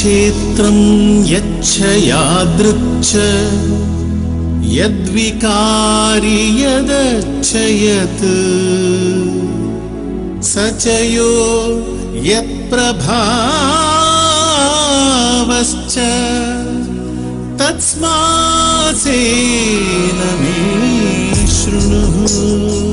क्षेत्रं यच्छ यादृच्छ यद्विकारि यदच्छयत् स च यो यत्प्रभावश्च तस्मासेन मे शृणुः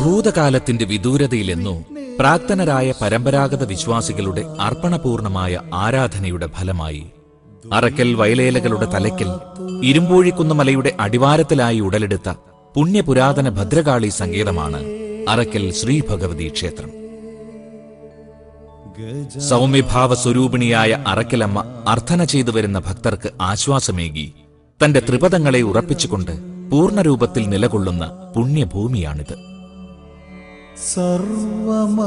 ഭൂതകാലത്തിന്റെ വിദൂരതയിലെന്നോ പ്രാക്തനരായ പരമ്പരാഗത വിശ്വാസികളുടെ അർപ്പണപൂർണമായ ആരാധനയുടെ ഫലമായി അറക്കൽ വയലേലകളുടെ തലയ്ക്കൽ ഇരുമ്പൂഴിക്കുന്ന മലയുടെ അടിവാരത്തിലായി ഉടലെടുത്ത പുണ്യപുരാതന ഭദ്രകാളി സങ്കേതമാണ് അറക്കൽ ശ്രീ ഭഗവതി ക്ഷേത്രം. സൗമ്യഭാവ സ്വരൂപിണിയായ അറക്കലമ്മ അർത്ഥന ചെയ്തു വരുന്ന ഭക്തർക്ക് ആശ്വാസമേകി തന്റെ ത്രിപദങ്ങളെ ഉറപ്പിച്ചുകൊണ്ട് പൂർണരൂപത്തിൽ നിലകൊള്ളുന്ന പുണ്യഭൂമിയാണിത്. സർവമംഗളകാരക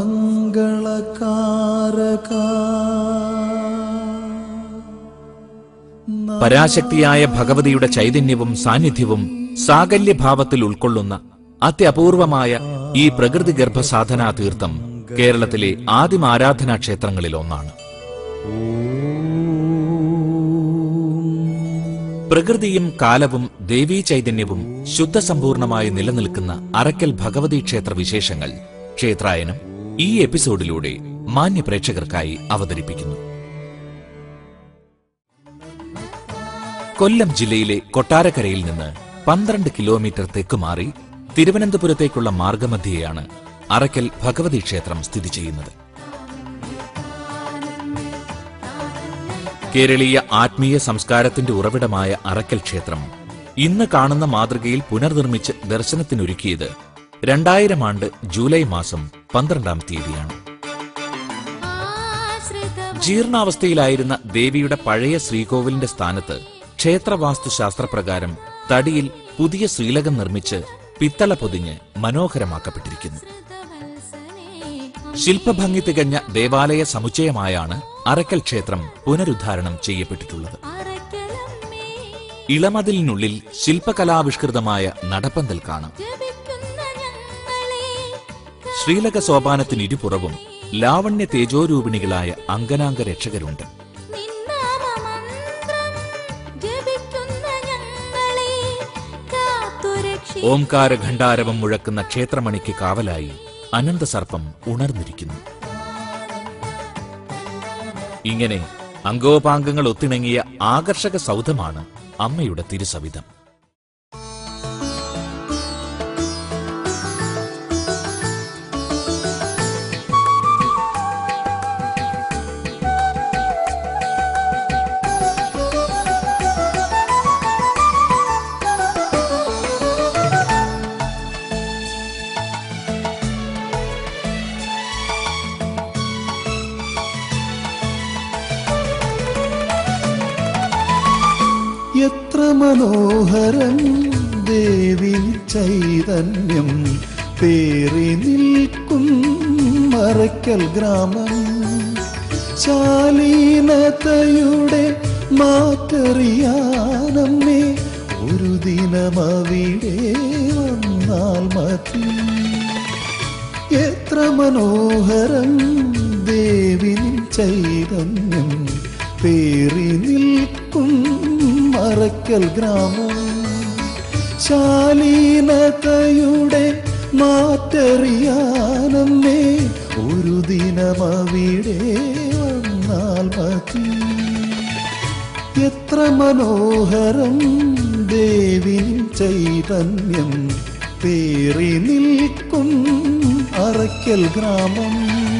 പരാശക്തിയായ ഭഗവതിയുടെ ചൈതന്യവും സാന്നിധ്യവും സാകല്യഭാവത്തിൽ ഉൾക്കൊള്ളുന്ന അത്യപൂർവമായ ഈ പ്രകൃതി ഗർഭസാധനാ തീർത്ഥം കേരളത്തിലെ ആദിമ ആരാധനാ ക്ഷേത്രങ്ങളിൽ ഒന്നാണ്. പ്രകൃതിയും കാലവും ദേവീ ചൈതന്യവും ശുദ്ധസമ്പൂർണമായി നിലനിൽക്കുന്ന അറക്കൽ ഭഗവതി ക്ഷേത്ര വിശേഷങ്ങൾ ക്ഷേത്രായനം ഈ എപ്പിസോഡിലൂടെ മാന്യ പ്രേക്ഷകർക്കായി അവതരിപ്പിക്കുന്നു. കൊല്ലം ജില്ലയിലെ കൊട്ടാരക്കരയിൽ നിന്ന് പന്ത്രണ്ട് കിലോമീറ്റർ തെക്ക് മാറി തിരുവനന്തപുരത്തേക്കുള്ള മാർഗമധ്യയാണ് അറക്കൽ ഭഗവതി ക്ഷേത്രം സ്ഥിതി ചെയ്യുന്നത്. കേരളീയ ആത്മീയ സംസ്കാരത്തിന്റെ ഉറവിടമായ അറക്കൽ ക്ഷേത്രം ഇന്ന് കാണുന്ന മാതൃകയിൽ പുനർനിർമ്മിച്ച് ദർശനത്തിനൊരുക്കിയത് രണ്ടായിരം ആണ്ട് ജൂലൈ മാസം പന്ത്രണ്ടാം തീയതിയാണ്. ജീർണാവസ്ഥയിലായിരുന്ന ദേവിയുടെ പഴയ ശ്രീകോവിലിന്റെ സ്ഥാനത്ത് ക്ഷേത്രവാസ്തുശാസ്ത്രപ്രകാരം തടിയിൽ പുതിയ ശ്രീലകം നിർമ്മിച്ച് പിത്തള പൊതിഞ്ഞ് മനോഹരമാക്കപ്പെട്ടിരിക്കുന്നു. ശില്പഭംഗി തികഞ്ഞ ദേവാലയ സമുച്ചയമായാണ് അറക്കൽ ക്ഷേത്രം പുനരുദ്ധാരണം ചെയ്യപ്പെട്ടിട്ടുള്ളത്. ഇളമതിലിനുള്ളിൽ ശില്പകലാവിഷ്കൃതമായ നടപ്പന്തൽ കാണാം. ശ്രീലക സോപാനത്തിനിരുപുറവും ലാവണ്യ തേജോരൂപിണികളായ അങ്കനാംഗ രക്ഷകരുണ്ട്. ഓംകാര ഘണ്ടാരവം മുഴക്കുന്ന ക്ഷേത്രമണിക്ക് കാവലായി അനന്തസർപ്പം ഉണർന്നിരിക്കുന്നു. ഇങ്ങനെ അംഗോപാംഗങ്ങൾ ഒത്തിണങ്ങിയ ആകർഷക സൗധമാണ് അമ്മയുടെ തിരുസവിധം. മനോഹരം ദേവി ചൈതന്യം പേറി നിൽക്കും മറയ്ക്കൽ ഗ്രാമം. ശാലീനതയുടെ മാറ്ററിയാനമ്മേ ഒരു ദിനമവിടെ വന്നാൽ മതി. എത്ര മനോഹരം ദേവി ചൈതന്യം പേറി നിൽക്കും മറക്കൽ ഗ്രാമം. ശാലീനതയുടെ മാറ്ററിയാനമ്മേ ഒരു ദിനമവിടെ വന്നാൽ മതി. എത്ര മനോഹരം ദേവി ചൈതന്യം പേറി നിൽക്കും അറയ്ക്കൽ ഗ്രാമം.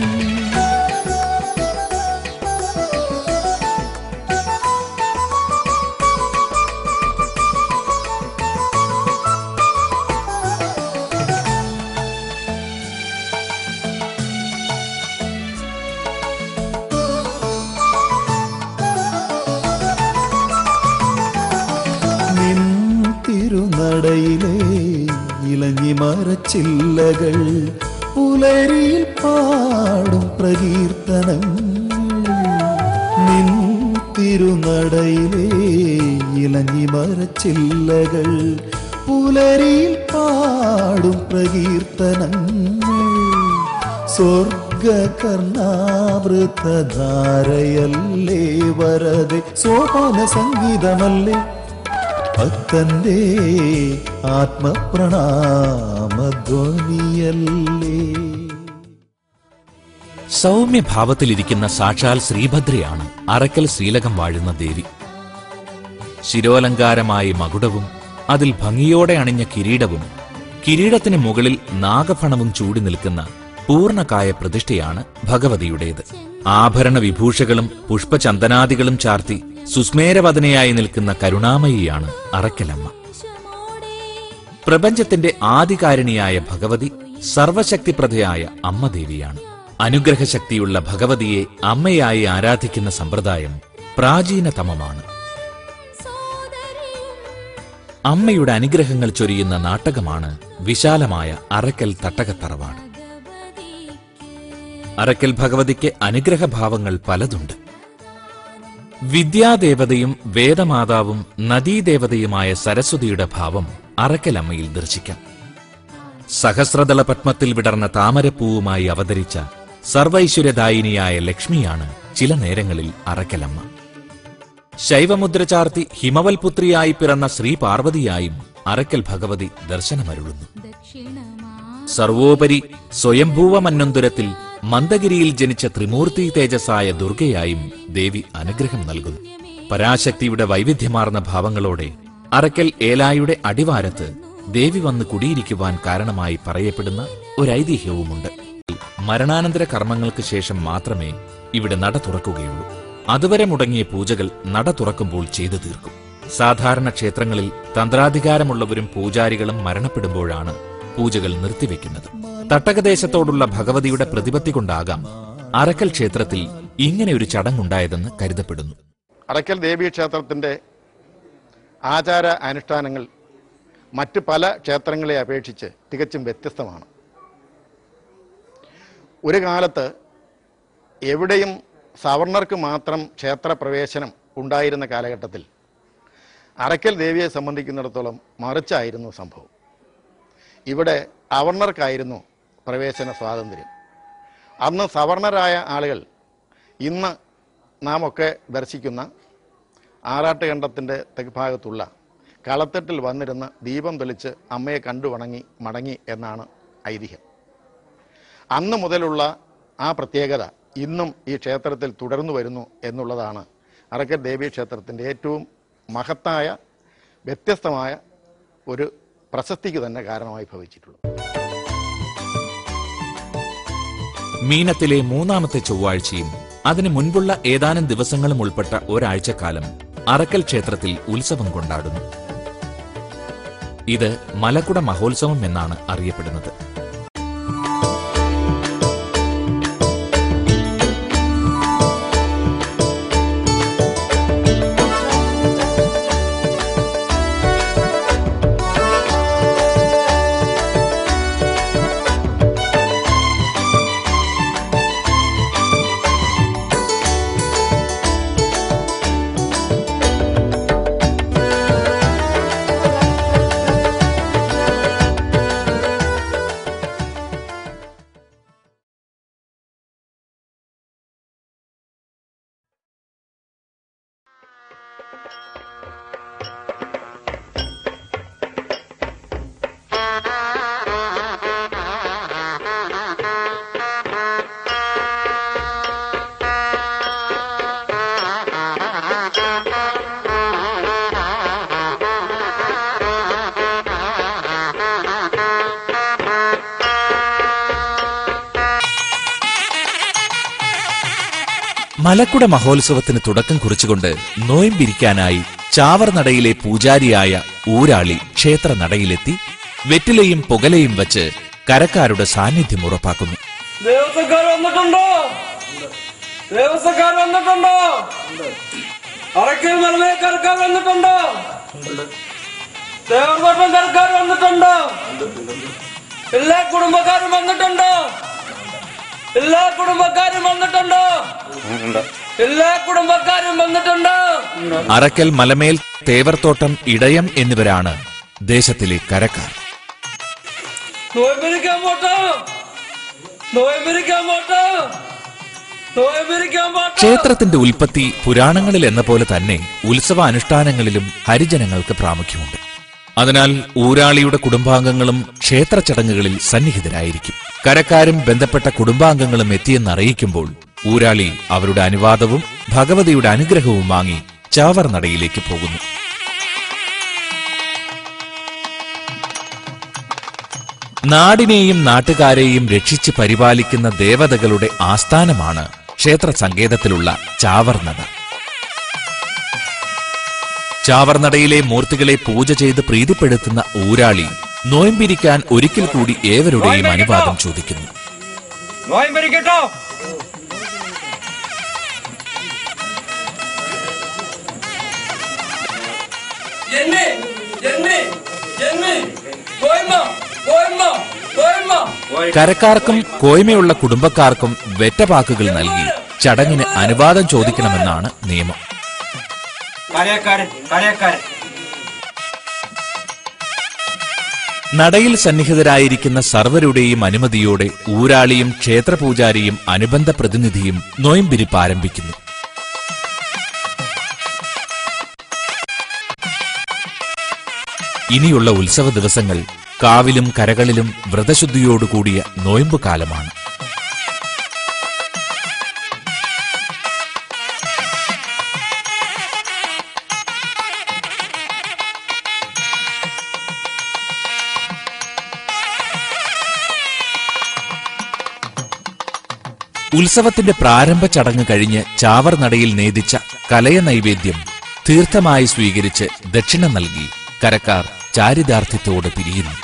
കർണാവൃതധാരയല്ലേ വരതെ സോപാന സംഗീതമല്ലേ? ഭക്തന്റെ ആത്മപ്രണാമധ്വനിയല്ലേ? സൗമ്യഭാവത്തിലിരിക്കുന്ന സാക്ഷാൽ ശ്രീഭദ്രയാണ് അറക്കൽ ശ്രീലകം വാഴുന്ന ദേവി. ശിരോലങ്കാരമായ മകുടവും അതിൽ ഭംഗിയോടെ അണിഞ്ഞ കിരീടവും കിരീടത്തിന് മുകളിൽ നാഗഫണവും ചൂടി നിൽക്കുന്ന പൂർണകായ പ്രതിഷ്ഠയാണ് ഭഗവതിയുടേത്. ആഭരണ വിഭൂഷകളും പുഷ്പചന്ദനാദികളും ചാർത്തി സുസ്മേരവദനയായി നിൽക്കുന്ന കരുണാമയിയാണ് അറക്കലമ്മ പ്രപഞ്ചത്തിന്റെ ആദികാരിണിയായ ഭഗവതി സർവശക്തിപ്രദയായ അമ്മദേവിയാണ്. അനുഗ്രഹശക്തിയുള്ള ഭഗവതിയെ അമ്മയായി ആരാധിക്കുന്ന സമ്പ്രദായം പ്രാചീനതമമാണ്. അമ്മയുടെ അനുഗ്രഹങ്ങൾ ചൊരിയുന്ന നാട്ടകമാണ് വിശാലമായ അറക്കൽ തട്ടകത്തറവാട്. അറക്കൽ ഭഗവതിക്ക് അനുഗ്രഹഭാവങ്ങൾ പലതുണ്ട്. വിദ്യാദേവതയും വേദമാതാവും നദീദേവതയുമായ സരസ്വതിയുടെ ഭാവം അറക്കലമ്മയിൽ ദർശിക്കാം. സഹസ്രദള പത്മത്തിൽ വിടർന്ന താമരപ്പൂവുമായി അവതരിച്ച സർവൈശ്വര്യദായിനിയായ ലക്ഷ്മിയാണ് ചില നേരങ്ങളിൽ അറക്കലമ്മ. ശൈവമുദ്ര ചാർത്തി ഹിമവൽപുത്രിയായി പിറന്ന ശ്രീ പാർവതിയായും അറക്കൽ ഭഗവതി ദർശനമരുളുന്നു. സർവോപരി സ്വയംഭൂവ മന്നന്തുരത്തിൽ മന്ദഗിരിയിൽ ജനിച്ച ത്രിമൂർത്തി തേജസ്സായ ദുർഗയായും ദേവി അനുഗ്രഹം നൽകുന്നു. പരാശക്തിയുടെ വൈവിധ്യമാർന്ന ഭാവങ്ങളോടെ അറക്കൽ ഏലായുടെ അടിവാരത്ത് ദേവി വന്ന് കുടിയിരിക്കുവാൻ കാരണമായി പറയപ്പെടുന്ന ഒരു ഐതിഹ്യവുമുണ്ട് മരണാനന്തര കർമ്മങ്ങൾക്ക് ശേഷം മാത്രമേ ഇവിടെ നട തുറക്കുകയുള്ളൂ. അതുവരെ മുടങ്ങിയ പൂജകൾ നട തുറക്കുമ്പോൾ ചെയ്തു തീർക്കും. സാധാരണ ക്ഷേത്രങ്ങളിൽ തന്ത്രാധികാരമുള്ളവരും പൂജാരികളും മരണപ്പെടുമ്പോഴാണ് പൂജകൾ നിർത്തിവെക്കുന്നത്. തട്ടകദേശത്തോടുള്ള ഭഗവതിയുടെ പ്രതിപത്തി കൊണ്ടാകാം അറക്കൽ ക്ഷേത്രത്തിൽ ഇങ്ങനെ ഒരു ചടങ്ങുണ്ടായതെന്ന് കരുതപ്പെടുന്നു. അറക്കൽ ദേവീ ക്ഷേത്രത്തിന്റെ ആചാര അനുഷ്ഠാനങ്ങൾ മറ്റ് പല ക്ഷേത്രങ്ങളെ അപേക്ഷിച്ച് തികച്ചും വ്യത്യസ്തമാണ്. ഒരു കാലത്ത് എവിടെയും സവർണർക്ക് മാത്രം ക്ഷേത്രപ്രവേശനം ഉണ്ടായിരുന്ന കാലഘട്ടത്തിൽ അറക്കൽ ദേവിയെ സംബന്ധിക്കുന്നിടത്തോളം മറിച്ചായിരുന്നു സംഭവം. ഇവിടെ അവർണർക്കായിരുന്നു പ്രവേശന സ്വാതന്ത്ര്യം. അന്ന് സവർണരായ ആളുകൾ ഇന്ന് നാം ഒക്കെ ദർശിക്കുന്ന ആറാട്ടുകണ്ടത്തിന്റെ തെക്ക് ഭാഗത്തുള്ള കളത്തെട്ടിൽ വന്നിരുന്ന് ദീപം തെളിച്ച് അമ്മയെ കണ്ടു വണങ്ങി മടങ്ങി എന്നാണ് ഐതിഹ്യം. അന്ന് മുതലുള്ള ആ പ്രത്യേകത ഇന്നും ഈ ക്ഷേത്രത്തിൽ തുടർന്നു വരുന്നു എന്നുള്ളതാണ് അറക്കൽ ദേവീ ക്ഷേത്രത്തിന്റെ ഏറ്റവും മഹത്തായ വ്യത്യസ്തമായ ഒരു പ്രശസ്തിക്ക് തന്നെ കാരണമായി ഭവിച്ചിട്ടുള്ളത്. മീനത്തിലെ മൂന്നാമത്തെ ചൊവ്വാഴ്ചയും അതിനു മുൻപുള്ള ഏതാനും ദിവസങ്ങളും ഉൾപ്പെട്ട ഒരാഴ്ചക്കാലം അറക്കൽ ക്ഷേത്രത്തിൽ ഉത്സവം കൊണ്ടാടുന്നു. ഇത് മലക്കുട മഹോത്സവം എന്നാണ് അറിയപ്പെടുന്നത്. മലക്കുട മഹോത്സവത്തിന് തുടക്കം കുറിച്ചുകൊണ്ട് നോയമ്പിരിക്കാനായി ചാവർനടയിലെ പൂജാരിയായ ഊരാളി ക്ഷേത്ര നടയിലെത്തി വെറ്റിലയും പുകലയും വച്ച് കരക്കാരുടെ സാന്നിധ്യം ഉറപ്പാക്കുന്നു. എല്ലാ കുടുംബക്കാരും വന്നിട്ടുണ്ടോ? എല്ലാ കുടുംബക്കാരും വന്നിട്ടുണ്ടോ? എല്ലാ കുടുംബക്കാരും വന്നിട്ടുണ്ടോ? അറക്കൽ മലമേൽ തേവർത്തോട്ടം ഇടയം എന്നിവരാണ് ദേശത്തിലെ കരക്കാർ. നോയമ്പിരിക്കാൻ പോട്ടോ. നോയമ്പിരിക്കാൻ പോട്ടോ. നോയമ്പിരിക്കാൻ പോട്ടോ. ക്ഷേത്രത്തിന്റെ ഉൽപ്പത്തി പുരാണങ്ങളിൽ എന്ന പോലെ തന്നെ ഉത്സവ അനുഷ്ഠാനങ്ങളിലും ഹരിജനങ്ങൾക്ക് പ്രാമുഖ്യമുണ്ട്. അതിനാൽ ഊരാളിയുടെ കുടുംബാംഗങ്ങളും ക്ഷേത്ര ചടങ്ങുകളിൽ സന്നിഹിതരായിരിക്കും. കരക്കാരും ബന്ധപ്പെട്ട കുടുംബാംഗങ്ങളും എത്തിയെന്നറിയിക്കുമ്പോൾ ഊരാളി അവരുടെ അനുവാദവും ഭഗവതിയുടെ അനുഗ്രഹവും വാങ്ങി ചാവർ നടയിലേക്ക് പോകുന്നു. നാടിനെയും നാട്ടുകാരെയും രക്ഷിച്ച് പരിപാലിക്കുന്ന ദേവതകളുടെ ആസ്ഥാനമാണ് ക്ഷേത്ര സങ്കേതത്തിലുള്ള ചാവർനട ചാവർനടയിലെ മൂർത്തികളെ പൂജ ചെയ്ത് പ്രീതിപ്പെടുത്തുന്ന ഊരാളി നോയമ്പിരിക്കാൻ ഒരിക്കൽ കൂടി ഏവരുടെയും അനുവാദം ചോദിക്കുന്നു. കരക്കാർക്കും കോയ്മയുള്ള കുടുംബക്കാർക്കും വെറ്റപാക്കുകൾ നൽകി ചടങ്ങിന് അനുവാദം ചോദിക്കണമെന്നാണ് നിയമം. നടയിൽ സന്നിഹിതരായിരിക്കുന്ന സർവരുടെയും അനുമതിയോടെ ഊരാളിയും ക്ഷേത്രപൂജാരിയും അനുബന്ധ പ്രതിനിധിയും നോയമ്പിരിപ്പ് ആരംഭിക്കുന്നു ഇനിയുള്ള ഉത്സവ ദിവസങ്ങൾ കാവിലും കരകളിലും വ്രതശുദ്ധിയോടുകൂടിയ നോയമ്പ് കാലമാണ്. ഉത്സവത്തിന്റെ പ്രാരംഭ ചടങ്ങ് കഴിഞ്ഞ് ചാവർ നടയിൽ നേദിച്ച കലയ നൈവേദ്യം തീർത്ഥമായി സ്വീകരിച്ച് ദക്ഷിണ നൽകി. കരക്കാർ ചാരിതാർത്ഥ്യത്തോട് പിരിയുന്നു.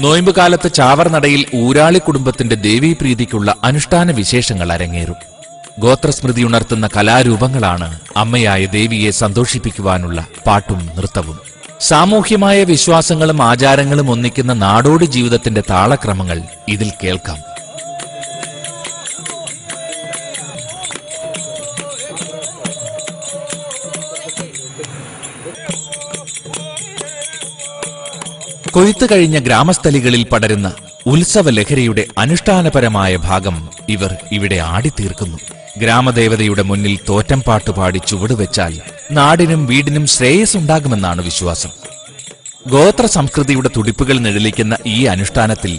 നോയമ്പുകാലത്ത് ചാവർ നടയിൽ ഊരാളി കുടുംബത്തിന്റെ ദേവീപ്രീതിക്കുള്ള അനുഷ്ഠാന വിശേഷങ്ങൾ അരങ്ങേറും. ഗോത്രസ്മൃതി ഉണർത്തുന്ന കലാരൂപങ്ങളാണ് അമ്മയായ ദേവിയെ സന്തോഷിപ്പിക്കുവാനുള്ള പാട്ടും നൃത്തവും. സാമൂഹ്യമായ വിശ്വാസങ്ങളും ആചാരങ്ങളും ഒന്നിക്കുന്ന നാടോടി ജീവിതത്തിന്റെ താളക്രമങ്ങൾ ഇതിൽ കേൾക്കാം. കൊയ്ത്തു കഴിഞ്ഞ ഗ്രാമസ്ഥലികളിൽ പടരുന്ന ഉത്സവലഹരിയുടെ അനുഷ്ഠാനപരമായ ഭാഗം ഇവർ ഇവിടെ ആടിത്തീർക്കുന്നു. ഗ്രാമദേവതയുടെ മുന്നിൽ തോറ്റം പാട്ടുപാടി ചുവടുവെച്ചാൽ നാടിനും വീടിനും ശ്രേയസ് ഉണ്ടാകുമെന്നാണ് വിശ്വാസം. ഗോത്ര സംസ്കൃതിയുടെ തുടിപ്പുകൾ നിഴലിക്കുന്ന ഈ അനുഷ്ഠാനത്തിൽ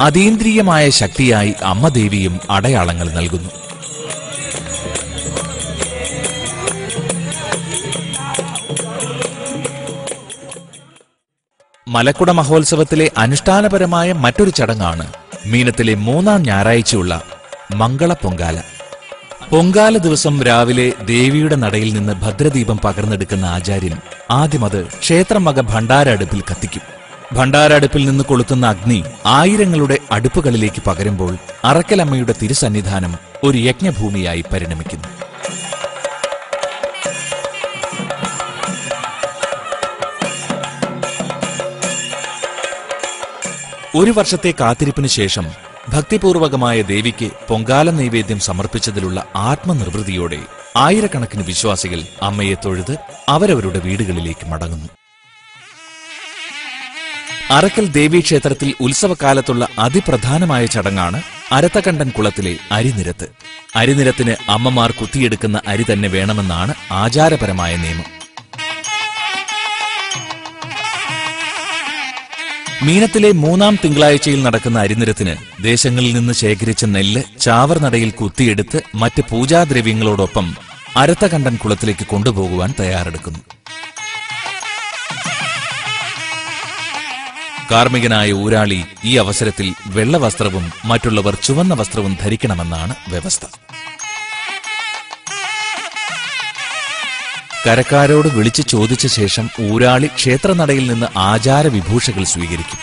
അതീന്ദ്രിയമായ ശക്തിയായി അമ്മദേവിയും അടയാളങ്ങൾ നൽകുന്നു. മലക്കുട മഹോത്സവത്തിലെ അനുഷ്ഠാനപരമായ മറ്റൊരു ചടങ്ങാണ് മീനത്തിലെ മൂന്നാം ഞായറാഴ്ചയുള്ള മംഗള പൊങ്കാല. പൊങ്കാല ദിവസം രാവിലെ ദേവിയുടെ നടയിൽ നിന്ന് ഭദ്രദീപം പകർന്നെടുക്കുന്ന ആചാര്യൻ ആദ്യം അത് ക്ഷേത്രമക ഭണ്ഡാരടുപ്പിൽ കത്തിക്കും. ഭണ്ഡാരടുപ്പിൽ നിന്ന് കൊളുത്തുന്ന അഗ്നി ആയിരങ്ങളുടെ അടുപ്പുകളിലേക്ക് പകരുമ്പോൾ അറക്കലമ്മയുടെ തിരുസന്നിധാനം ഒരു യജ്ഞഭൂമിയായി പരിണമിക്കുന്നു. ഒരു വർഷത്തെ കാത്തിരിപ്പിന് ശേഷം ഭക്തിപൂർവകമായ ദേവിക്ക് പൊങ്കാല നൈവേദ്യം സമർപ്പിച്ചതിലുള്ള ആത്മനിർവൃതിയോടെ ആയിരക്കണക്കിന് വിശ്വാസികൾ അമ്മയെ തൊഴുത് അവരവരുടെ വീടുകളിലേക്ക് മടങ്ങുന്നു. അറക്കൽ ദേവീക്ഷേത്രത്തിൽ ഉത്സവകാലത്തുള്ള അതിപ്രധാനമായ ചടങ്ങാണ് അരത്തകണ്ഠൻ കുളത്തിലെ അരിനിരത്ത്. അരിനിരത്തിന് അമ്മമാർ കുത്തിയെടുക്കുന്ന അരി തന്നെ വേണമെന്നാണ് ആചാരപരമായ നിയമം. മീനത്തിലെ മൂന്നാം തിങ്കളാഴ്ചയിൽ നടക്കുന്ന അരിനിരത്തിന് ദേശങ്ങളിൽ നിന്ന് ശേഖരിച്ച നെല്ല് ചാവർനടയിൽ കുത്തിയെടുത്ത് മറ്റ് പൂജാദ്രവ്യങ്ങളോടൊപ്പം അരത്തകണ്ടൻ കുളത്തിലേക്ക് കൊണ്ടുപോകുവാൻ തയ്യാറെടുക്കുന്നു. കാർമ്മികനായ ഊരാളി ഈ അവസരത്തിൽ വെള്ള വസ്ത്രവും മറ്റുള്ളവർ ചുവന്ന വസ്ത്രവും ധരിക്കണമെന്നാണ് വ്യവസ്ഥ. കരക്കാരോട് വിളിച്ചു ചോദിച്ച ശേഷം ഊരാളി ക്ഷേത്രനടയിൽ നിന്ന് ആചാര വിഭൂഷകൾ സ്വീകരിക്കും.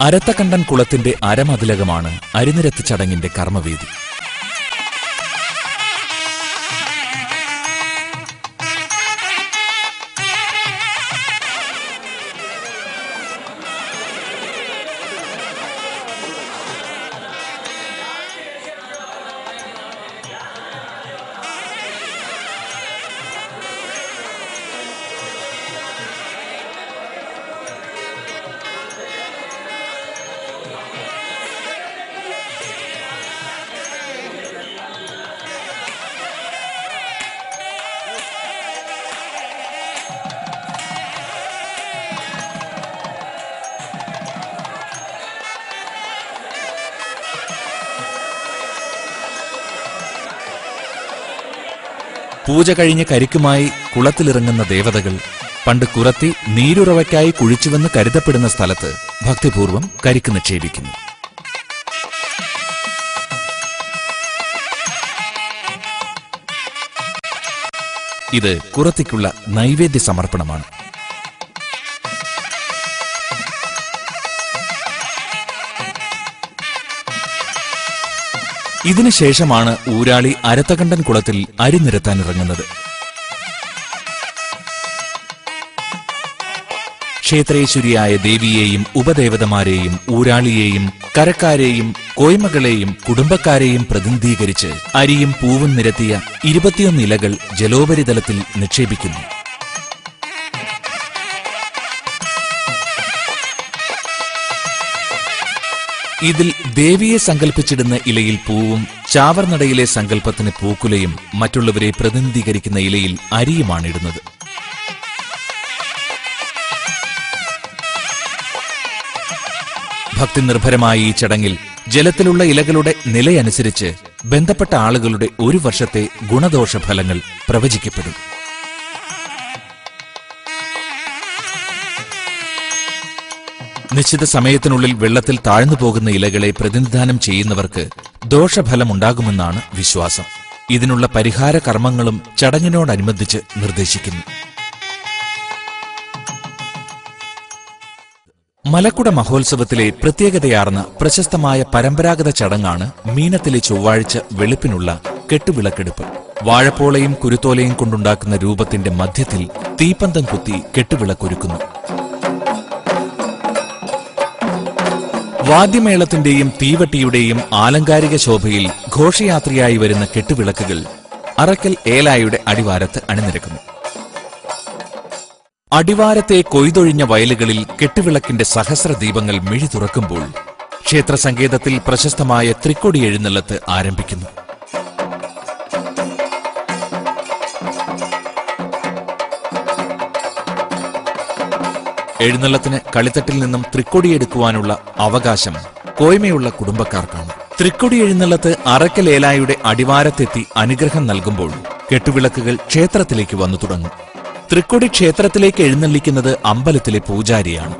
അരത്തക്കണ്ടൻ കുളത്തിന്റെ അരമതിലകമാണ് അരിനിരത്ത് ചടങ്ങിന്റെ കർമ്മവേദി. പൂജ കഴിഞ്ഞ് കരിക്കുമായി കുളത്തിലിറങ്ങുന്ന ദേവതകൾ പണ്ട് കുറത്തി നീരുറവയ്ക്കായി കുഴിച്ചുവെന്ന് കരുതപ്പെടുന്ന സ്ഥലത്ത് ഭക്തിപൂർവം കരിക്ക് നിക്ഷേപിക്കുന്നു. ഇത് കുറത്തിക്കുള്ള നൈവേദ്യ സമർപ്പണമാണ്. ഇതിനുശേഷമാണ് ഊരാളി അരത്തകണ്ടൻ കുളത്തിൽ അരി നിരത്താൻ ഇറങ്ങുന്നത്. ക്ഷേത്രേശ്വരിയായ ദേവിയെയും ഉപദേവതമാരെയും ഊരാളിയെയും കരക്കാരെയും കോയ്മകളെയും കുടുംബക്കാരെയും പ്രതിനിധീകരിച്ച് അരിയും പൂവും നിരത്തിയ ഇരുപത്തിയൊന്ന് ഇലകൾ ജലോപരിതലത്തിൽ നിക്ഷേപിക്കുന്നു. ഇതിൽ ദേവിയെ സങ്കല്പിച്ചിടുന്ന ഇലയിൽ പൂവും ചാവർനടയിലെ സങ്കല്പത്തിന് പൂക്കുലയും മറ്റുള്ളവരെ പ്രതിനിധീകരിക്കുന്ന ഇലയിൽ അരിയുമാണ് ഇടുന്നത്. ഭക്തി നിർഭരമായ ഈ ചടങ്ങിൽ ജലത്തിലുള്ള ഇലകളുടെ നിലയനുസരിച്ച് ബന്ധപ്പെട്ട ആളുകളുടെ ഒരു വർഷത്തെ ഗുണദോഷ ഫലങ്ങൾ പ്രവചിക്കപ്പെടും. നിശ്ചിത സമയത്തിനുള്ളിൽ വെള്ളത്തിൽ താഴ്ന്നു പോകുന്ന ഇലകളെ പ്രതിനിധാനം ചെയ്യുന്നവർക്ക് ദോഷഫലമുണ്ടാകുമെന്നാണ് വിശ്വാസം. ഇതിനുള്ള പരിഹാര കർമ്മങ്ങളും ചടങ്ങിനോടനുബന്ധിച്ച് നിർദ്ദേശിക്കുന്നു. മലക്കുട മഹോത്സവത്തിലെ പ്രത്യേകതയാർന്ന പ്രശസ്തമായ പരമ്പരാഗത ചടങ്ങാണ് മീനത്തിലെ ചൊവ്വാഴ്ച വെളുപ്പിനുള്ള കെട്ടുവിളക്കെടുപ്പ്. വാഴപ്പോളയും കുരുത്തോലയും കൊണ്ടുണ്ടാക്കുന്ന രൂപത്തിന്റെ മധ്യത്തിൽ തീപ്പന്തം കുത്തി കെട്ടുവിളക്കൊരുക്കുന്നു. വാദ്യമേളത്തിന്റെയും തീവട്ടിയുടെയും ആലങ്കാരിക ശോഭയിൽ ഘോഷയാത്രയായി വരുന്ന കെട്ടുവിളക്കുകൾ അറക്കൽ ഏലായുടെ അടിവാരത്ത് അണിനിരക്കുന്നു. അടിവാരത്തെ കൊയ്തൊഴിഞ്ഞ വയലുകളിൽ കെട്ടുവിളക്കിന്റെ സഹസ്ര ദീപങ്ങൾ മിഴി തുറക്കുമ്പോൾ ക്ഷേത്രസങ്കേതത്തിൽ പ്രശസ്തമായ തൃക്കൊടി എഴുന്നള്ളത്ത് ആരംഭിക്കുന്നു. എഴുന്നള്ളത്തിന് കളിത്തട്ടിൽ നിന്നും തൃക്കൊടിയെടുക്കുവാനുള്ള അവകാശം കോയ്മയുള്ള കുടുംബക്കാർക്കാണ്. തൃക്കൊടി എഴുന്നള്ളത്ത് അറക്കലേലായുടെ അടിവാരത്തെത്തി അനുഗ്രഹം നൽകുമ്പോൾ കെട്ടുവിളക്കുകൾ ക്ഷേത്രത്തിലേക്ക് വന്നു തുടങ്ങും. തൃക്കൊടി ക്ഷേത്രത്തിലേക്ക് എഴുന്നള്ളിക്കുന്നത് അമ്പലത്തിലെ പൂജാരിയാണ്.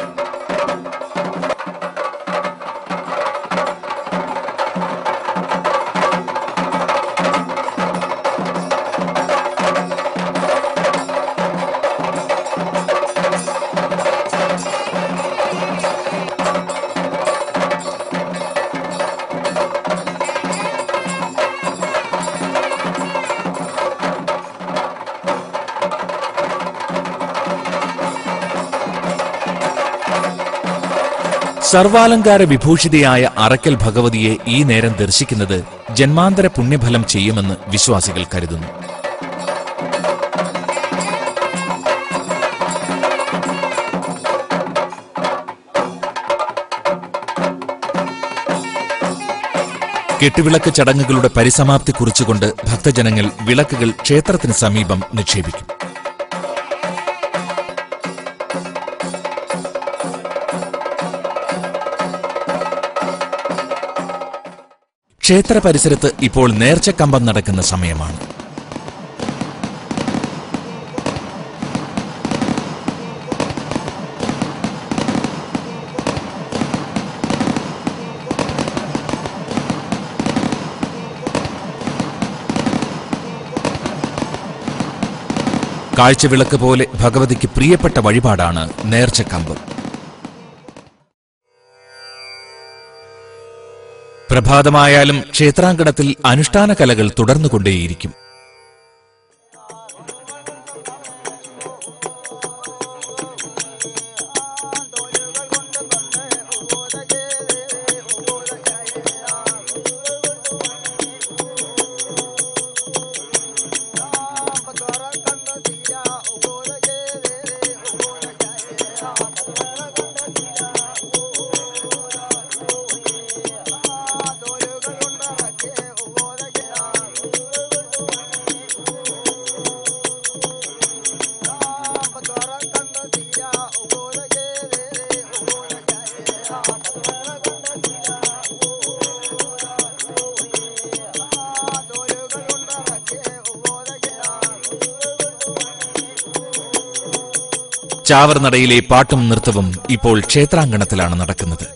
സർവാലങ്കാര വിഭൂഷിതയായ അറക്കൽ ഭഗവതിയെ ഈ നേരം ദർശിക്കുന്നത് ജന്മാന്തര പുണ്യഫലം ചെയ്യുമെന്ന് വിശ്വാസികൾ കരുതുന്നു. കെട്ടുവിളക്ക് ചടങ്ങുകളുടെ പരിസമാപ്തി കുറിച്ചുകൊണ്ട് ഭക്തജനങ്ങൾ വിളക്കുകൾ ക്ഷേത്രത്തിന് സമീപം നിക്ഷേപിക്കും. ക്ഷേത്ര പരിസരത്ത് ഇപ്പോൾ നേർച്ചക്കമ്പം നടക്കുന്ന സമയമാണ്. കാഴ്ചവിളക്ക് പോലെ ഭഗവതിക്ക് പ്രിയപ്പെട്ട വഴിപാടാണ് നേർച്ചക്കമ്പം. പ്രഭാതമായാലും ക്ഷേത്രാങ്കണത്തിൽ അനുഷ്ഠാന കലകൾ തുടർന്നുകൊണ്ടേയിരിക്കും. ചാവർനടയിലെ പാട്ടും നൃത്തവും ഇപ്പോൾ ക്ഷേത്രാങ്കണത്തിലാണ് നടക്കുന്നത്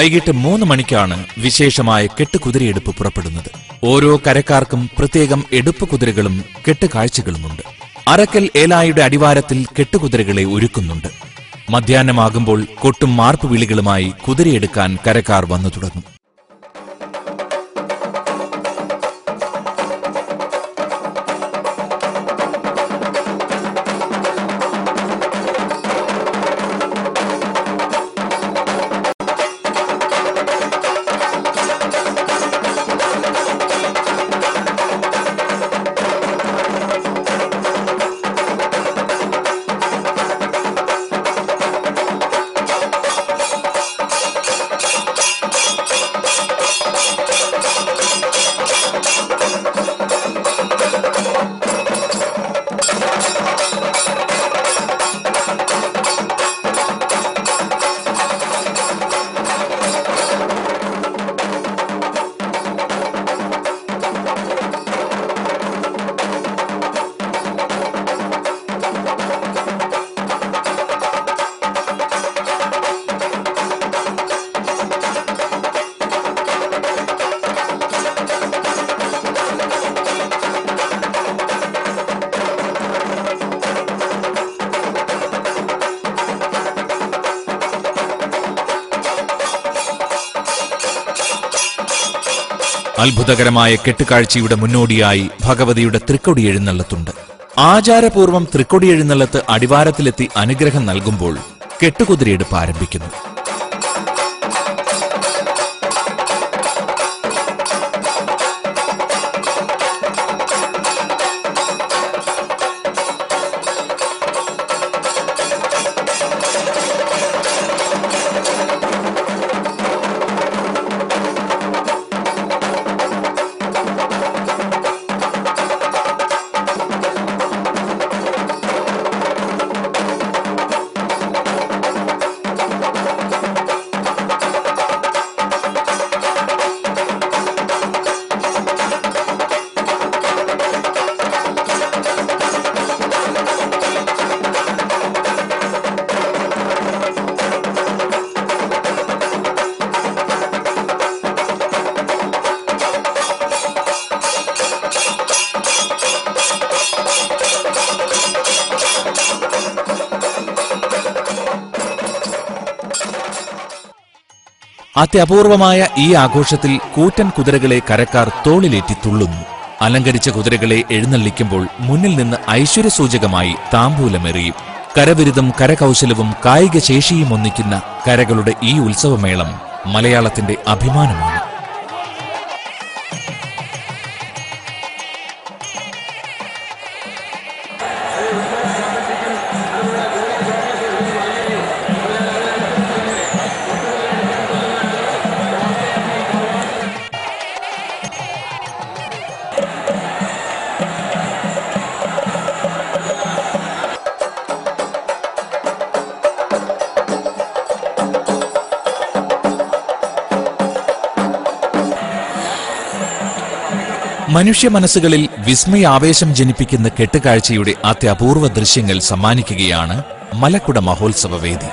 വൈകിട്ട് മൂന്ന് മണിക്കാണ് വിശേഷമായ കെട്ടുകുതിരയെടുപ്പ് പുറപ്പെടുന്നത്. ഓരോ കരക്കാർക്കും പ്രത്യേകം എടുപ്പ് കുതിരകളും കെട്ടുകാഴ്ചകളുമുണ്ട്. അരക്കൽ ഏലായുടെ അടിവാരത്തിൽ കെട്ടുകുതിരകളെ ഒരുക്കുന്നുണ്ട്. മധ്യാഹ്നമാകുമ്പോൾ കൊട്ടും മാർപ്പ് വിളികളുമായി കുതിരയെടുക്കാൻ കരക്കാർ വന്നു തുടങ്ങും. അത്ഭുതകരമായ കെട്ടുകാഴ്ചയുടെ മുന്നോടിയായി ഭഗവതിയുടെ തൃക്കൊടി എഴുന്നള്ളത്തുണ്ട്. ആചാരപൂർവം തൃക്കൊടി എഴുന്നള്ളത്ത് അടിവാരത്തിലെത്തി അനുഗ്രഹം നൽകുമ്പോൾ കെട്ടുകുതിരയെടുപ്പ് ആരംഭിക്കുന്നു. അത്യപൂർവമായ ഈ ആഘോഷത്തിൽ കൂറ്റൻ കുതിരകളെ കരക്കാർ തോളിലേറ്റി തുള്ളുന്നു. അലങ്കരിച്ച കുതിരകളെ എഴുന്നള്ളിക്കുമ്പോൾ മുന്നിൽ നിന്ന് ഐശ്വര്യസൂചകമായി താമ്പൂലമെറിയും കരവിരുതും കരകൗശലവും കായിക ശേഷിയും ഒന്നിക്കുന്ന കരകളുടെ ഈ ഉത്സവമേളം മലയാളത്തിന്റെ അഭിമാനമാണ്. മനുഷ്യ മനസ്സുകളിൽ വിസ്മയാവേശം ജനിപ്പിക്കുന്ന കെട്ടുകാഴ്ചയുടെ അത്യപൂർവ ദൃശ്യങ്ങൾ സമ്മാനിക്കുകയാണ് മലക്കുട മഹോത്സവ വേദി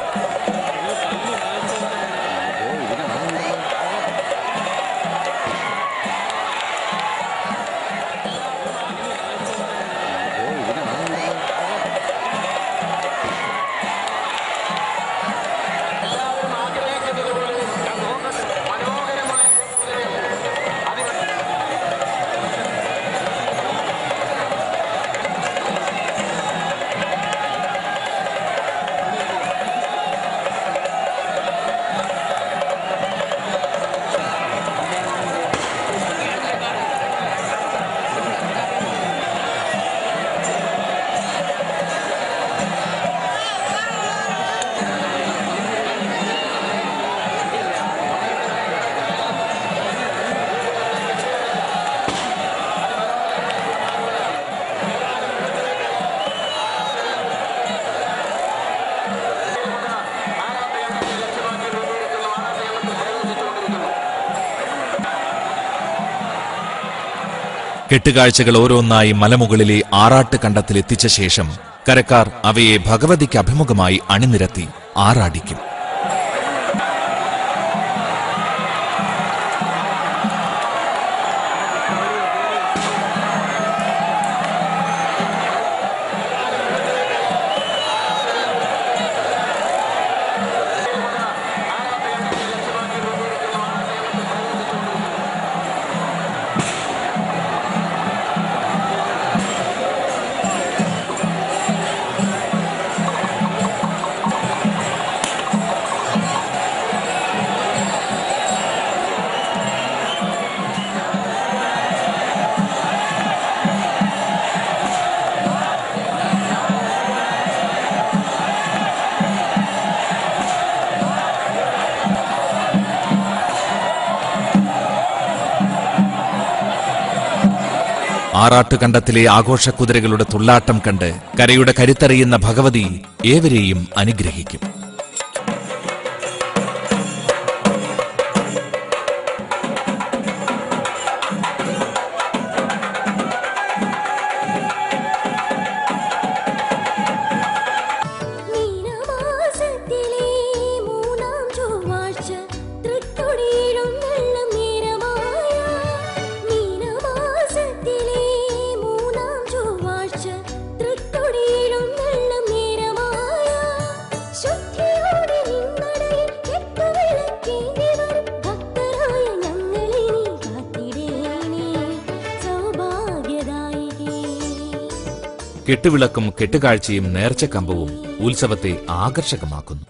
കെട്ടുകാഴ്ചകൾ ഓരോന്നായി മലമുകളിലെ ആറാട്ട് കണ്ടത്തിൽ എത്തിച്ച ശേഷം കരക്കാർ അവയെ ഭഗവതിക്ക് അഭിമുഖമായി അണിനിരത്തി ആറാടിക്കും. ആറാട്ടുകണ്ടത്തിലെ ആഘോഷക്കുതിരകളുടെ തുള്ളാട്ടം കണ്ട് കരയുടെ കരുത്തറിയുന്ന ഭഗവതി ഏവരെയും അനുഗ്രഹിക്കും. കെട്ടുവിളക്കും കെട്ടുകാഴ്ചയും നേർച്ചക്കമ്പവും ഉത്സവത്തെ ആകർഷകമാക്കുന്നു.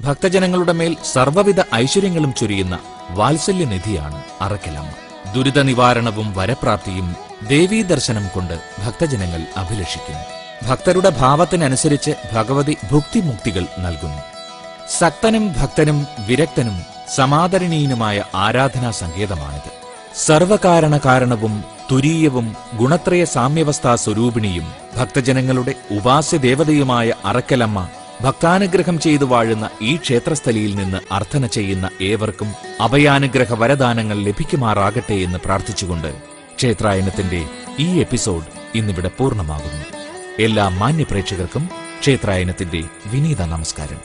ഭക്തജനങ്ങളുടെ മേൽ സർവവിധ ഐശ്വര്യങ്ങളും ചൊരിയുന്ന വാത്സല്യനിധിയാണ് അറക്കലമ്മ. ദുരിത നിവാരണവും വരപ്രാപ്തിയും ദേവീ ദർശനം കൊണ്ട് ഭക്തജനങ്ങൾ അഭിലഷിക്കുന്നു. ഭക്തരുടെ ഭാവത്തിനനുസരിച്ച് ഭഗവതി ഭുക്തിമുക്തികൾ നൽകുന്നു. സക്തനും ഭക്തനും വിരക്തനും സമാദരണീയനുമായ ആരാധനാ സങ്കേതമാണിത് സർവകാരണ കാരണവും തുരീയവും ഗുണത്രയ സാമ്യവസ്ഥാ സ്വരൂപിണിയും ഭക്തജനങ്ങളുടെ ഉപാസ്യദേവതയുമായ അറക്കലമ്മ ഭക്താനുഗ്രഹം ചെയ്തു വാഴുന്ന ഈ ക്ഷേത്രസ്ഥലിയിൽ നിന്ന് അർത്ഥന ചെയ്യുന്ന ഏവർക്കും അഭയാനുഗ്രഹ വരദാനങ്ങൾ ലഭിക്കുമാറാകട്ടെ എന്ന് പ്രാർത്ഥിച്ചുകൊണ്ട് ക്ഷേത്രായനത്തിന്റെ ഈ എപ്പിസോഡ് ഇന്നിവിടെ പൂർണമാകുന്നു. എല്ലാ മാന്യപ്രേക്ഷകർക്കും ക്ഷേത്രായനത്തിന്റെ വിനീത നമസ്കാരം.